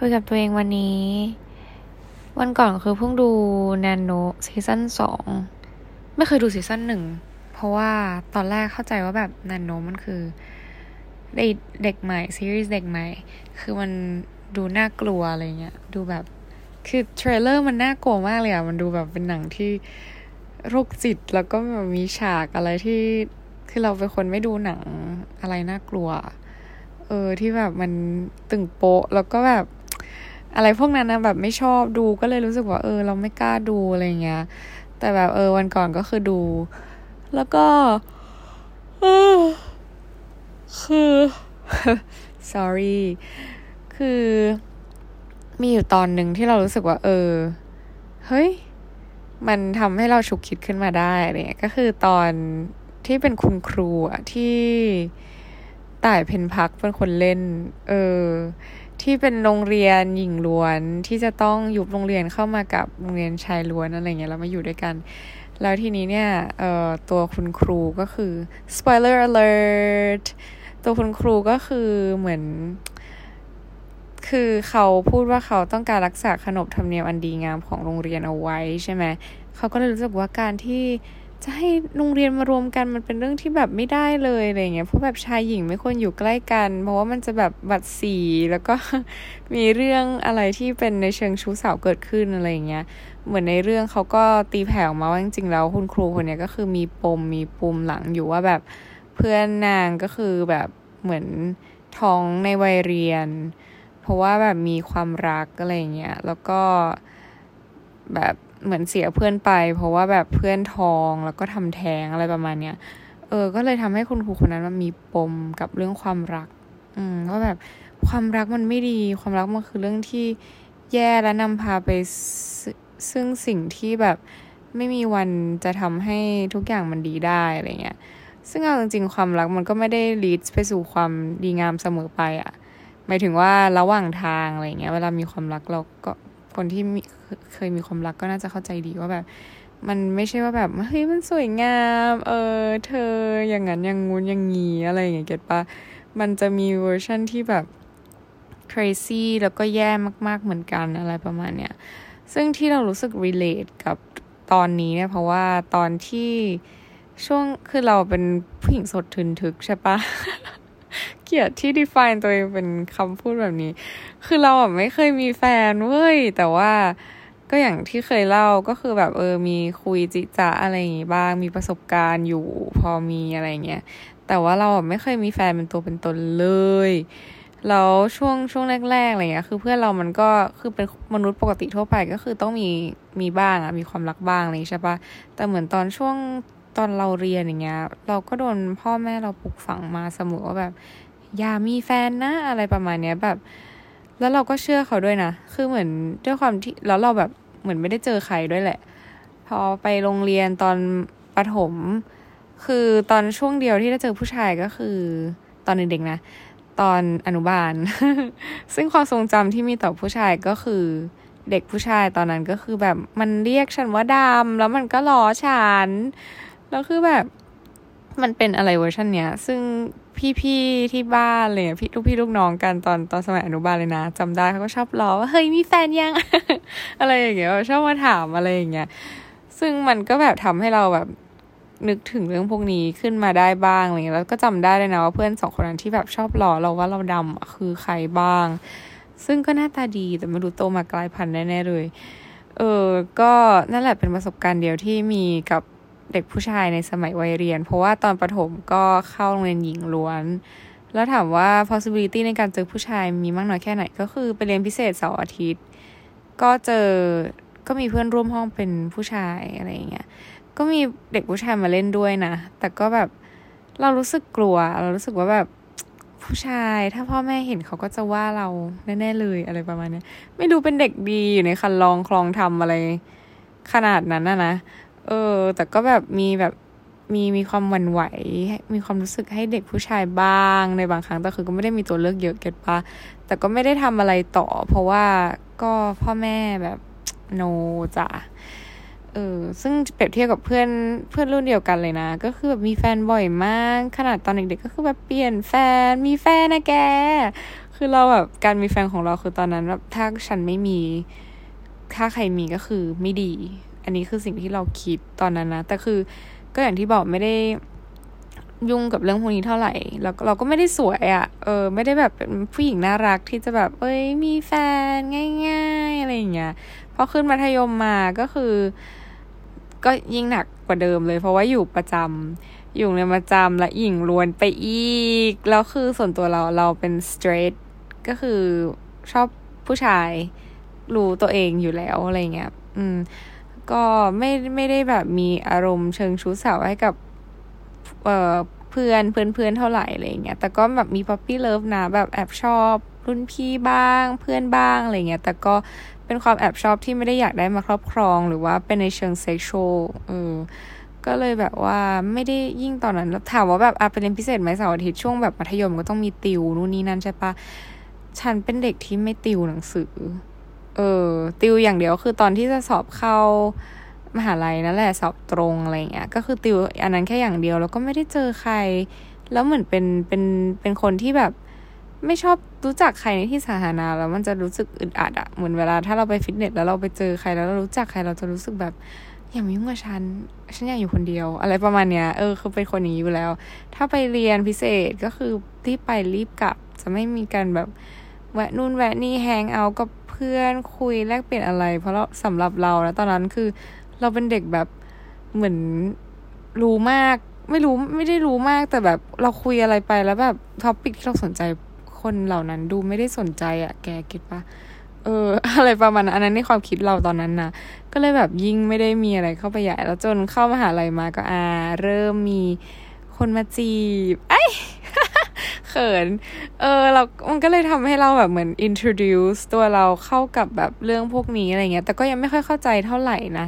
คุยกับตัวเองวันนี้ วันก่อนคือเพิ่งดูแนนโน๊ะ season สองไม่เคยดู season หนึ่งเพราะว่าตอนแรกเข้าใจว่าแบบแนนโน๊ะมันคือเด็กใหม่ซีรีส์เด็กใหม่ คือมันดูน่ากลัวอะไรเงี้ยดูแบบคือ trailer มันน่ากลัวมากเลยอะมันดูแบบเป็นหนังที่โรคจิตแล้วก็แบบมีฉากอะไรที่คือเราเป็นคนไม่ดูหนังอะไรน่ากลัว เออที่แบบมันตึงโปะแล้วก็แบบ อะไรพวกนั้นนะแบบไม่ชอบดูก็เลยรู้สึกว่าเออ เราไม่กล้าดูอะไรเงี้ย แต่แบบเออวันก่อนก็คือดู แล้วก็คือ sorry คือมีอยู่ตอนหนึ่งที่เรารู้สึกว่า เออ เฮ้ย มันทำให้เราฉุกคิดขึ้นมาได้เนี่ยก็คือตอนที่เป็นคุณครูอะที่ต่ายเพนพักเป็นคนเล่น เออ ที่เป็นโรงเรียนหญิงล้วนที่จะต้องยุบโรงเรียนเข้ามากับโรงเรียนชายล้วนอะไรเงี้ยแล้วมาอยู่ด้วยกัน แล้วทีนี้เนี่ยเอ่อตัวคุณครูก็คือ spoiler alert ตัวคุณครูก็คือเหมือน คือเขาพูดว่าเขาต้องการรักษาขนบธรรมเนียมอันดีงามของโรงเรียนเอาไว้ใช่ไหมเขาก็เลยรู้สึกว่าการที่ จะให้โรงเรียนมารวมกันมันเป็นเรื่องที่แบบไม่ได้เลยอะไรเงี้ยเพราะแบบชายหญิงไม่ควรอยู่ใกล้กัน เพราะว่ามันจะแบบบัดสีแล้วก็มีเรื่องอะไรที่เป็นในเชิงชู้สาวเกิดขึ้นอะไรเงี้ยเหมือนในเรื่องเขาก็ตีแผ่ออกมาว่าจริงๆแล้วคุณครูคนนี้ก็คือมีปมมีปุ่มหลังอยู่ว่าแบบเพื่อนนางก็คือแบบเหมือนท้องในวัยเรียน เพราะว่าแบบมีความรักอะไรเงี้ยแล้วก็แบบ เหมือนเสียเพื่อนไป เพราะว่าแบบเพื่อนทองแล้วก็ทำแท้งอะไรประมาณเนี้ยเออ ก็เลยทำให้คุณครูคนนั้นมันมีปมกับเรื่องความรัก อืมว่าแบบความรักมันไม่ดี ความรักมันคือเรื่องที่แย่และนำพาไปซึ่งสิ่งที่แบบไม่มีวันจะทำให้ทุกอย่างมันดีได้อะไรเงี้ย ซึ่งเอาจริงๆความรักมันก็ไม่ได้ลีดไปสู่ความดีงามเสมอไปอะ่ะหมายถึงว่าระหว่างทางอะไรเงี้ย เวลามีความรักเราก็คนที่ เคยมีความรักก็น่าจะเข้าใจดีว่าแบบ มันไม่ใช่ว่าแบบเฮ้ยมันสวยงาม เออ เธออย่างนั้นอย่างงู้นอย่างงี้อะไรอย่างเงี้ยเก็ตปะมันจะมีเวอร์ชันที่แบบ crazy แล้วก็แย่มากๆเหมือนกันอะไรประมาณเนี้ยซึ่งที่เรารู้สึก relate กับตอนนี้เนี่ยเพราะว่าตอนที่ช่วงคือเราเป็นผู้หญิงสดทึนทึกใช่ปะเกียดที่ define ตัวเองเป็นคำพูดแบบนี้ คือเราอะไม่เคยมีแฟนเว้ย แต่ว่า ก็อย่างที่เคยเล่าก็คือแบบเออมีคุยจิจะอะไรอย่างงี้บ้าง มีประสบการณ์อยู่พอมีอะไรเงี้ยแต่ว่าเราไม่เคยมีแฟนเป็นตัวเป็นตนเลยแล้วช่วงช่วงแรกๆอะไรเงี้ยคือเพื่อนเรามันก็คือเป็นมนุษย์ปกติทั่วไปก็คือต้องมีมีบ้างอะมีความรักบ้างอะไรใช่ปะแต่เหมือนตอนช่วงตอนเราเรียนอย่างเงี้ย เราก็โดนพ่อแม่เราปลูกฝังมาเสมอว่าแบบ อย่ามีแฟนนะอะไรประมาณเนี้ยแบบ แล้วเราก็เชื่อเขาด้วยนะ คือเหมือนด้วยความที่แล้วเราแบบเหมือนไม่ได้เจอใครด้วยแหละ พอไปโรงเรียนตอนประถม คือตอนช่วงเดียวที่ได้เจอผู้ชายก็คือ ตอนเด็กๆนะ ตอนอนุบาล ซึ่งความทรงจำที่มีต่อผู้ชายก็คือเด็กผู้ชายตอนนั้นก็คือแบบมันเรียกฉันว่าดำแล้วมันก็ล้อฉัน แล้วคือแบบมันเป็นอะไรเวอร์ชันเนี้ย ซึ่ง พี่ๆที่บ้านเลยพี่ลูกพี่ลูกน้องกันตอนตอนสมัยอนุบาลเลยนะจำได้เขาก็ชอบล้อว่าเฮ้ยมีแฟนยัง อะไรอย่างเงี้ยชอบมาถามอะไรอย่างเงี้ยซึ่งมันก็แบบทำให้เราแบบนึกถึงเรื่องพวกนี้ขึ้นมาได้บ้างอะไรเงี้ยแล้วก็จำได้เลยนะว่าเพื่อนสองคนนั้นที่แบบชอบล้อเราว่าเราดำคือใครบ้าง ซึ่งก็หน้าตาดีแต่ไม่รู้โตมากลายพันธุ์แน่ๆเลย เออก็นั่นแหละเป็นประสบการณ์เดียวที่มีกับ เด็กผู้ชายในสมัยวัยเรียน เพราะว่าตอนประถมก็เข้าโรงเรียนหญิงล้วน แล้วถามว่า possibility ในการเจอผู้ชายมีมากน้อยแค่ไหน ก็คือไปเรียนพิเศษเสาร์อาทิตย์ ก็เจอก็มีเพื่อนร่วมห้องเป็นผู้ชายอะไรอย่างเงี้ยก็มีเด็กผู้ชายมาเล่นด้วยนะ แต่ก็แบบเรารู้สึกกลัว เรารู้สึกว่าแบบผู้ชายถ้าพ่อแม่เห็นเขาก็จะว่าเราแน่ๆเลยอะไรประมาณนี้ไม่รู้เป็นเด็กดีอยู่ในคันลองคลองทำอะไรขนาดนั้นนะนะ เออ แต่ก็แบบมีแบบมีมีความหวั่นไหว มีความรู้สึกให้เด็กผู้ชายบ้างในบางครั้งแต่คือก็ไม่ได้มีตัวเลือกเยอะเก็ตปะแต่ก็ไม่ได้ทำอะไรต่อ เพราะว่าก็พ่อแม่แบบโนจ้ะเออซึ่งเปรียบเทียบกับเพื่อนเพื่อนรุ่นเดียวกันเลยนะ ก็คือแบบมีแฟนบ่อยมาก ขนาดตอนเด็กๆก็คือแบบเปลี่ยนแฟนมีแฟนนะแก คือเราแบบการมีแฟนของเราคือตอนนั้นแบบถ้าฉันไม่มี ถ้าใครมีก็คือไม่ดี อันนี้คือสิ่งที่เราคิดตอนนั้นนะ แต่คือก็อย่างที่บอกไม่ได้ยุ่งกับเรื่องพวกนี้เท่าไหร่ แล้วเราก็ไม่ได้สวยอะ่ะ เออ ไม่ได้แบบเป็นผู้หญิงน่ารักที่จะแบบ เอ้ย มีแฟนง่ายๆอะไรอย่างเงี้ย พอขึ้นมัธยมมาก็คือ ก็ยิ่งหนักกว่าเดิมเลย เพราะว่าอยู่ประจำอยู่ในประจำและหญิงล้วนไปอีก แล้วคือส่วนตัวเราเราเป็น straight ก็คือชอบผู้ชายรู้ตัวเองอยู่แล้วอะไรเงี้ย อืม ก็ไม่ไม่ได้แบบมีอารมณ์เชิงชู้สาวให้กับเอ่อเพื่อนเพื่อนเพื่อนเท่าไหร่อะไรเงี้ย แต่ก็แบบมี puppy love นะแบบแอบชอบรุ่นพี่บ้างเพื่อนบ้างอะไรเงี้ย แต่ก็เป็นความแอบชอบที่ไม่ได้อยากได้มาครอบครองหรือว่าเป็นในเชิงเซ็กชวลเออก็เลยแบบว่าไม่ได้ยิ่งตอนนั้นถามว่าแบบอาไปเรียนพิเศษไหมเสาร์อาทิตย์ช่วงแบบมัธยมก็ต้องมีติวนู่นนี่นั่นใช่ปะฉันเป็นเด็กที่ไม่ติวหนังสือ เออ ติวอย่างเดียวคือตอนที่จะสอบเข้ามหาลัยนั่นแหละสอบตรงอะไรเงี้ย ก็คือติวอันนั้นแค่อย่างเดียวแล้วก็ไม่ได้เจอใคร แล้วเหมือนเป็นเป็นเป็นคนที่แบบ ไม่ชอบรู้จักใครในที่สาธารณะแล้วมันจะรู้สึกอึดอัดอะเหมือนเวลาถ้าเราไปฟิตเนสแล้วเราไปเจอใครแล้วเรารู้จักใครเราจะรู้สึกแบบอย่ามายุ่งกับฉัน ฉันอยากอยู่คนเดียว อะไรประมาณเนี้ย เออ คือเป็นคนนี้อยู่แล้ว ถ้าไปเรียนพิเศษก็คือรีบไปรีบกลับ จะไม่มีการแบบแวะนู่นแวะนี่แฮงเอากับ พื่อนคุยแลกเปลี่ยนอะไร เพราะเราสำหรับเราแล้วตอนนั้นคือเราเป็นเด็กแบบเหมือนรู้มาก ไม่รู้ไม่ได้รู้มากแต่แบบเราคุยอะไรไปแล้วแบบท็อปิกที่เราสนใจคนเหล่านั้นดูไม่ได้สนใจอะแกคิดปะเออ อะไรประมาณนั้นอันนั้นในความคิดเราตอนนั้นนะก็เลยแบบยิ่งไม่ได้มีอะไรเข้าไปใหญ่แล้วจนเข้ามาหาลัยมาก็อ่า เริ่มมีคนมาจีบไอ้ ขิน เออเรา มันก็เลยทำให้เราแบบเหมือน introduce ตัวเราเข้ากับแบบเรื่องพวกนี้อะไรเงี้ย แต่ก็ยังไม่ค่อยเข้าใจเท่าไหร่นะ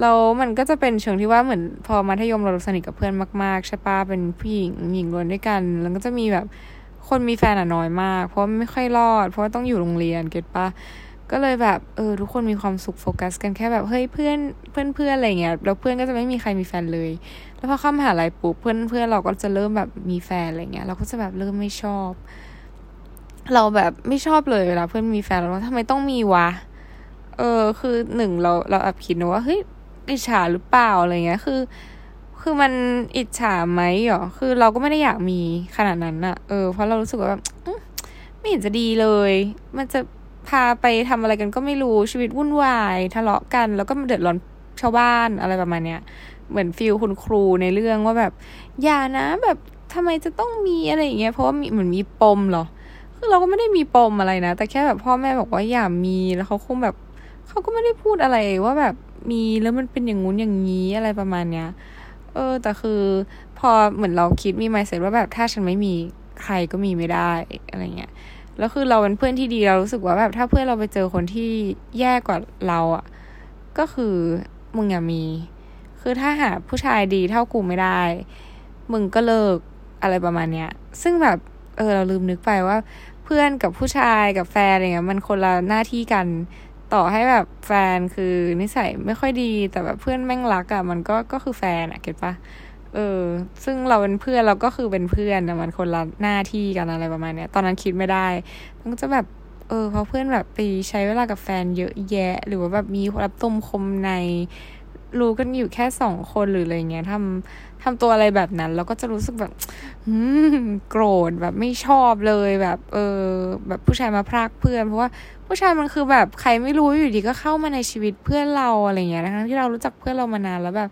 เรามันก็จะเป็นเชิงที่ว่าเหมือนพอมัธยมเราสนิทกับเพื่อนมากๆใช่ปะเป็นผู้หญิงหญิงล้วนด้วยกัน แล้วก็จะมีแบบคนมีแฟนอะน้อยมาก เพราะไม่ค่อยรอด เพราะว่าต้องอยู่โรงเรียนเก็ตปะ ก็เลยแบบเออทุกคนมีความสุขโฟกัสกันแค่แบบเฮ้ยเพื่อนเพื่อนเพื่อนอะไรเงี้ยแล้วเพื่อนก็จะไม่มีใครมีแฟนเลย แล้วพอเข้ามหาลัยปุ๊บเพื่อนเพื่อนเราก็จะเริ่มแบบมีแฟนอะไรเงี้ยเราก็จะแบบเริ่มไม่ชอบ เราแบบไม่ชอบเลยเวลาเพื่อนมีแฟนเราทำไมต้องมีวะเออคือหนึ่งเราเราแอบคิดนะว่าเฮ้ยอิจฉาหรือเปล่าอะไรเงี้ย คือ คือมันอิจฉาไหมหรอคือเราก็ไม่ได้อยากมีขนาดนั้นอะเออเพราะเรารู้สึกว่าแบบไม่เห็นจะดีเลย มันจะ พาไปทำอะไรกันก็ไม่รู้ชีวิตวุ่นวายทะเลาะกัน แล้วก็มาเดือดร้อนชาวบ้านอะไรประมาณเนี้ยเหมือนฟิลคุณครูในเรื่องว่าแบบ อย่านะแบบทำไมจะต้องมีอะไรอย่างเงี้ยเพราะว่ามีเหมือนมีปมเหรอคือเราก็ไม่ได้มีปมอะไรนะ แต่แค่แบบพ่อแม่บอกว่าอย่ามีแล้วเขาคงแบบเขาก็ไม่ได้พูดอะไรว่าแบบมีแล้วมันเป็นอย่างงู้นอย่างนี้อะไรประมาณเนี้ย เออ แต่คือพอเหมือนเราคิดมีไมเซ็ตว่าแบบถ้าฉันไม่มีใครก็มีไม่ได้อะไรเงี้ย แล้วคือเราเป็นเพื่อนที่ดีเรารู้สึกว่าแบบถ้าเพื่อนเราไปเจอคนที่แย่กว่าเราอะ่ะ ก็คือมึงอย่ามี คือถ้าหาผู้ชายดีเท่ากูไม่ได้ มึงก็เลิกอะไรประมาณเนี้ย ซึ่งแบบเออเราลืมนึกไปว่า เพื่อนกับผู้ชายกับแฟนอะไรเงี้ยมันคนละหน้าที่กันต่อให้แบบแฟนคือนิสัยไม่ค่อยดี แต่แบบเพื่อนแม่งรักอะ่ะมันก็ก็คือแฟนอะ่ะเก็ตปะ เออ ซึ่งเราเป็นเพื่อนเราก็คือเป็นเพื่อนนะมันคนละหน้าที่กันอะไรประมาณเนี้ย ตอนนั้นคิดไม่ได้ มันก็จะแบบ เออเพราะเพื่อนแบบไปใช้เวลากับแฟนเยอะแยะ หรือว่าแบบมีรับตมคมใน รู้กันอยู่แค่สองคนหรืออะไรเงี้ยทำทำตัวอะไรแบบนั้น เราก็จะรู้สึกแบบโกรธแบบไม่ชอบเลยแบบ เออ แบบผู้ชายมาพรากเพื่อน เพราะว่าผู้ชายมันคือแบบใครไม่รู้อยู่ดีก็เข้ามาในชีวิตเพื่อนเราอะไรเงี้ยทั้งที่เรารู้จักเพื่อนเรามานานแล้วแบบ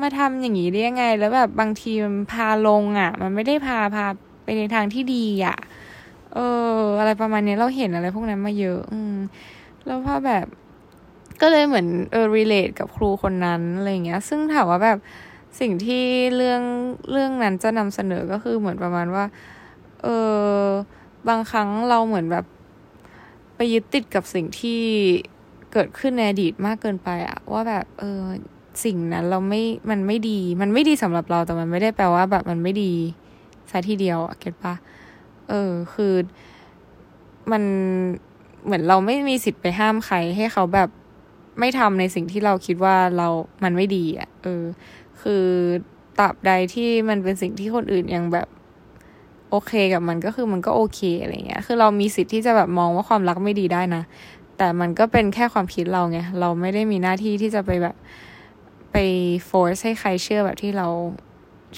มาทำอย่างนี้ได้ยังไง แล้วแบบบางทีมันพาลงอะ มันไม่ได้พาพาไปในทางที่ดีอะ เออ อะไรประมาณนี้เราเห็นอะไรพวกนั้นมาเยอะ อืม แล้วพอแบบ ก็เลยเหมือนเออ relate กับครูคนนั้นอะไรเงี้ย ซึ่งถามว่าแบบสิ่งที่เรื่องเรื่องนั้นจะนำเสนอก็คือเหมือนประมาณว่า เออบางครั้งเราเหมือนแบบไปยึดติดกับสิ่งที่เกิดขึ้นในอดีตมากเกินไปอะว่าแบบ เออ สิ่งนั้นเราไม่มันไม่ดี มันไม่ดีสำหรับเราแต่มันไม่ได้แปลว่าแบบมันไม่ดีซะทีเดียวอะเก็ตปะเออ คือมันเหมือนเราไม่มีสิทธิ์ไปห้ามใครให้เขาแบบไม่ทำในสิ่งที่เราคิดว่าเรา มันไม่ดีอะ่ะ เออ คือตราบใดที่มันเป็นสิ่งที่คนอื่นยังแบบ โอเคกับมันก็คือมันก็โอเคอะไรเงี้ย คือเรามีสิทธิ์ที่จะแบบมองว่าความรักไม่ดีได้นะ แต่มันก็เป็นแค่ความคิดเราไง เราไม่ได้มีหน้าที่ที่จะไปแบบ ไป force ให้ใครเชื่อแบบที่เรา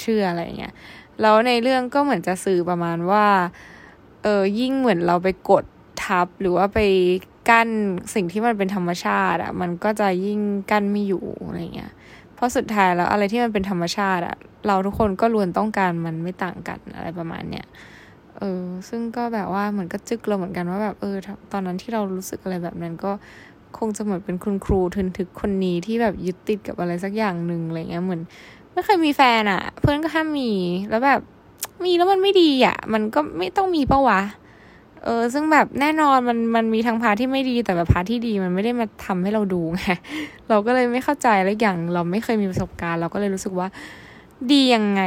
เชื่ออะไรเงี้ยแล้วในเรื่องก็เหมือนจะสื่อประมาณว่าเออยิ่งเหมือนเราไปกดทับหรือว่าไปกั้นสิ่งที่มันเป็นธรรมชาติอะมันก็จะยิ่งกั้นไม่อยู่อะไรเงี้ยเพราะสุดท้ายแล้วอะไรที่มันเป็นธรรมชาติอะเราทุกคนก็ล้วนต้องการมันไม่ต่างกันอะไรประมาณเนี้ยเออซึ่งก็แบบว่าเหมือนก็จึกเราเหมือนกันว่าแบบเออ ตอนนั้นที่เรารู้สึกอะไรแบบนั้นก็ คงจะเหมือนเป็นคุณครูทึนทึกคนนี้ที่แบบยึดติดกับอะไรสักอย่างหนึ่งอะไรเงี้ยเหมือนไม่เคยมีแฟนอะเพื่อนก็ห้ามมีแล้วแบบมีแล้วมันไม่ดีอะมันก็ไม่ต้องมีปะวะเออซึ่งแบบแน่นอนมันมันมีทางพาที่ไม่ดีแต่แบบพาที่ดีมันไม่ได้มาทำให้เราดูไงเราก็เลยไม่เข้าใจแล้วอย่างเราไม่เคยมีประสบการณ์ เราก็เลยรู้สึกว่า ดียังไง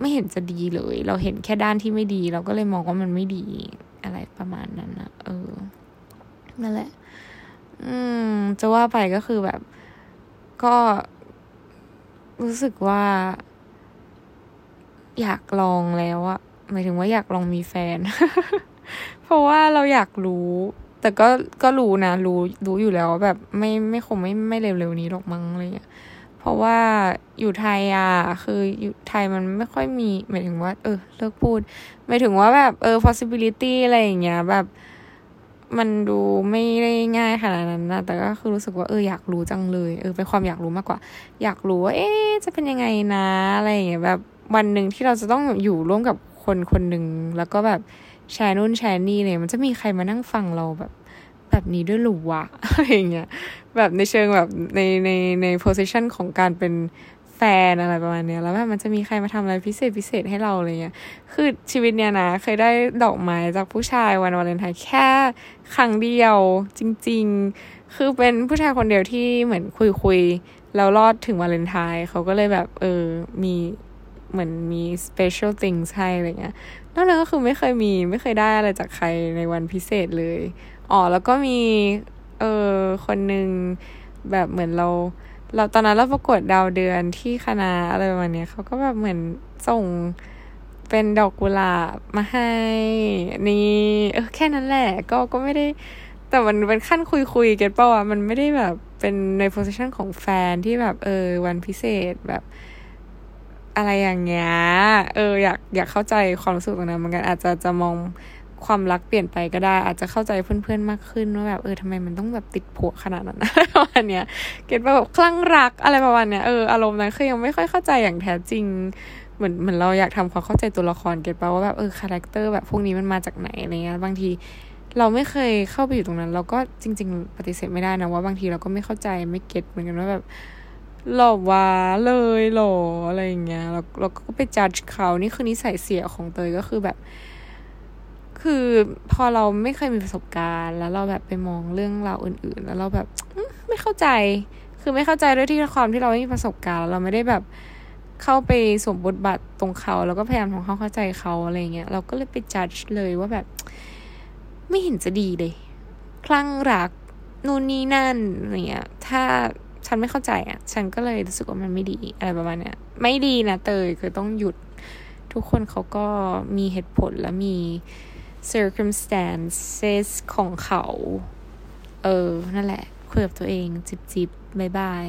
ไม่เห็นจะดีเลย เราเห็นแค่ด้านที่ไม่ดี เราก็เลยมองว่ามันไม่ดีอะไรประมาณนั้นนะเออนั่นแหละ อืม จะว่าไปก็คือแบบ ก็ รู้สึกว่า อยากลองแล้วอะหมายถึงว่าอยากลองมีแฟน เพราะว่าเราอยากรู้ แต่ก็ก็รู้นะ รู้รู้อยู่แล้วแบบไม่ไม่คงไม่ไม่เร็วๆนี้หรอกมั้งอะไรเงี้ยเพราะว่าอยู่ไทยอะ คืออยู่ไทยมันไม่ค่อยมี หมายถึงว่า เออ เลิกพูด หมายถึงว่าแบบ เออ possibility อะไรอย่างเงี้ย แบบ มันดูไม่ได้ง่ายขนาดนั้นนะแต่ก็คือรู้สึกว่าเอออยากรู้จังเลยเออเป็นความอยากรู้มากกว่า อยากรู้ว่าเอ๊จะเป็นยังไงนะอะไรอย่างเงี้ยแบบวันหนึ่งที่เราจะต้องอยู่ร่วมกับคนคนหนึ่งแล้วก็แบบแชร์นู่นแชร์นี่เนี่ยมันจะมีใครมานั่งฟังเราแบบ แบบนี้ด้วยหรือวะอะไรอย่างเงี้ยแบบในเชิงแบบในในในโพสิชันของการเป็น ฟนอะไรประมาณเนี้ยแล้วแบบมันจะมีใครมาทำอะไรพิเศษพิเศษให้เราอะไรเงี้ยคือชีวิตเนี้ยนะ เคยได้ดอกไม้จากผู้ชายวันวาเลนไทน์แค่ครั้งเดียวจริง ๆ คือเป็นผู้ชายคนเดียวที่เหมือนคุยคุยแล้วรอดถึงวาเลนไทน์เขาก็เลยแบบเออมีเหมือนมี special things ให้อะไรเงี้ยนอกนั้นก็คือไม่เคยมีไม่เคยได้อะไรจากใครในวันพิเศษเลยอ๋อแล้วก็มีเออคนหนึ่งแบบเหมือนเรา เราตอนนั้นเราประกวดดาวเดือนที่คณะอะไรประมาณนี้เขาก็แบบเหมือนส่งเป็นดอกกุหลาบมาให้ นี่ เออแค่นั้นแหละ ก็ก็ไม่ได้ แต่มันเป็นขั้นคุยคุยกันเปล่าอะมันไม่ได้แบบเป็นในโพสิชันของแฟนที่แบบ เออ วันพิเศษแบบ อะไรอย่างเงี้ยเออ อยากอยากเข้าใจความรู้สึกตรงนั้นเหมือนกันอาจจะจะมอง ความรักเปลี่ยนไปก็ได้ อาจจะเข้าใจเพื่อนๆมากขึ้นว่าแบบเออทำไมมันต้องแบบติดผัวขนาดนั้นประมาณเนี้ยเก็ตแบบคลั่งรักอะไรประมาณเนี้ยเอออารมณ์นั้นคือยังไม่ค่อยเข้าใจอย่างแท้จริงเหมือนเหมือนเราอยากทำความเข้าใจตัวละคร get ป่ะว่าแบบเออ character แบบพวกนี้มันมาจากไหนอะไรเงี้ยบางทีเราไม่เคยเข้าไปอยู่ตรงนั้น เราก็จริง ๆ ปฏิเสธไม่ได้นะว่าบางทีเราก็ไม่เข้าใจไม่ get เหมือนกันว่าแบบเหรอวะเลยเหรออะไรอย่างเงี้ยเราเราก็ไปจัดเขานี่คือนิสัยเสียของเตยก็คือแบบ คือพอเราไม่เคยมีประสบการณ์ แล้วเราแบบไปมองเรื่องราวอื่น ๆ แล้วเราแบบไม่เข้าใจ คือไม่เข้าใจด้วยที่ความที่เราไม่มีประสบการณ์ เราไม่ได้แบบเข้าไปสวมบทบาทตรงเขา แล้วก็พยายามทำควาเข้าใจเขาอะไรเงี้ย เราก็เลยไปจัดเลยว่าแบบ ไม่เห็นจะดีเลย คลั่งรักนู่นนี่นั่นอะไรเงี้ย ถ้าฉันไม่เข้าใจอะ ฉันก็เลยรู้สึกว่ามันไม่ดีอะไรประมาณเนี้ย ไม่ดีนะเตยคือต้องหยุด ทุกคนเขาก็มีเหตุผลและมี circumstances ของเขา เออ นั่นแหละคุยกับตัวเอง จิบจิบบายบาย